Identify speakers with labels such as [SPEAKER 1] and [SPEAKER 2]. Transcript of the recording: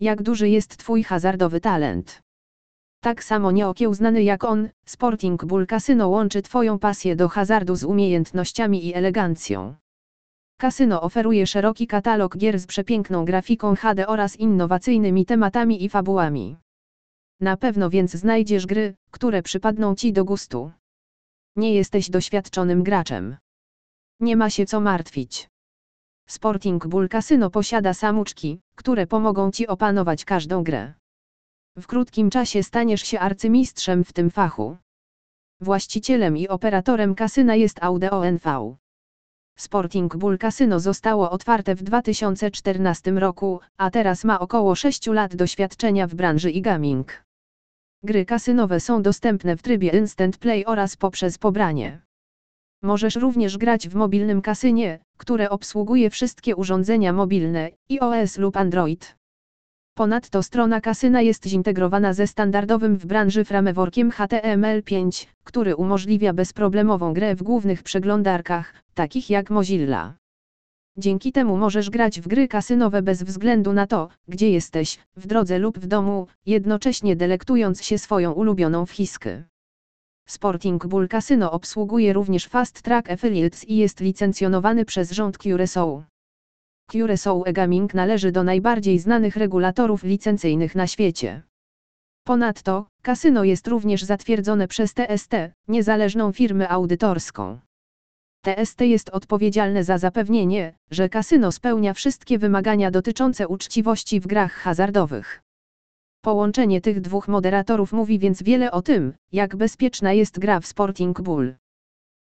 [SPEAKER 1] Jak duży jest twój hazardowy talent? Tak samo nieokiełznany jak on, Sporting Bull Casino łączy twoją pasję do hazardu z umiejętnościami i elegancją. Kasyno oferuje szeroki katalog gier z przepiękną grafiką HD oraz innowacyjnymi tematami i fabułami. Na pewno więc znajdziesz gry, które przypadną Ci do gustu. Nie jesteś doświadczonym graczem. Nie ma się co martwić. Sporting Bull Casino posiada samuczki, które pomogą Ci opanować każdą grę. W krótkim czasie staniesz się arcymistrzem w tym fachu. Właścicielem i operatorem kasyna jest Audeo NV. Sporting Bull Casino zostało otwarte w 2014 roku, a teraz ma około 6 lat doświadczenia w branży e-gaming. Gry kasynowe są dostępne w trybie Instant Play oraz poprzez pobranie. Możesz również grać w mobilnym kasynie, które obsługuje wszystkie urządzenia mobilne, iOS lub Android. Ponadto strona kasyna jest zintegrowana ze standardowym w branży frameworkiem HTML5, który umożliwia bezproblemową grę w głównych przeglądarkach, takich jak Mozilla. Dzięki temu możesz grać w gry kasynowe bez względu na to, gdzie jesteś, w drodze lub w domu, jednocześnie delektując się swoją ulubioną whisky. Sporting Bull Casino obsługuje również Fast Track Affiliates i jest licencjonowany przez rząd Curaçao. Curaçao e-gaming należy do najbardziej znanych regulatorów licencyjnych na świecie. Ponadto, kasyno jest również zatwierdzone przez TST, niezależną firmę audytorską. TST jest odpowiedzialne za zapewnienie, że kasyno spełnia wszystkie wymagania dotyczące uczciwości w grach hazardowych. Połączenie tych dwóch moderatorów mówi więc wiele o tym, jak bezpieczna jest gra w Sporting Bull.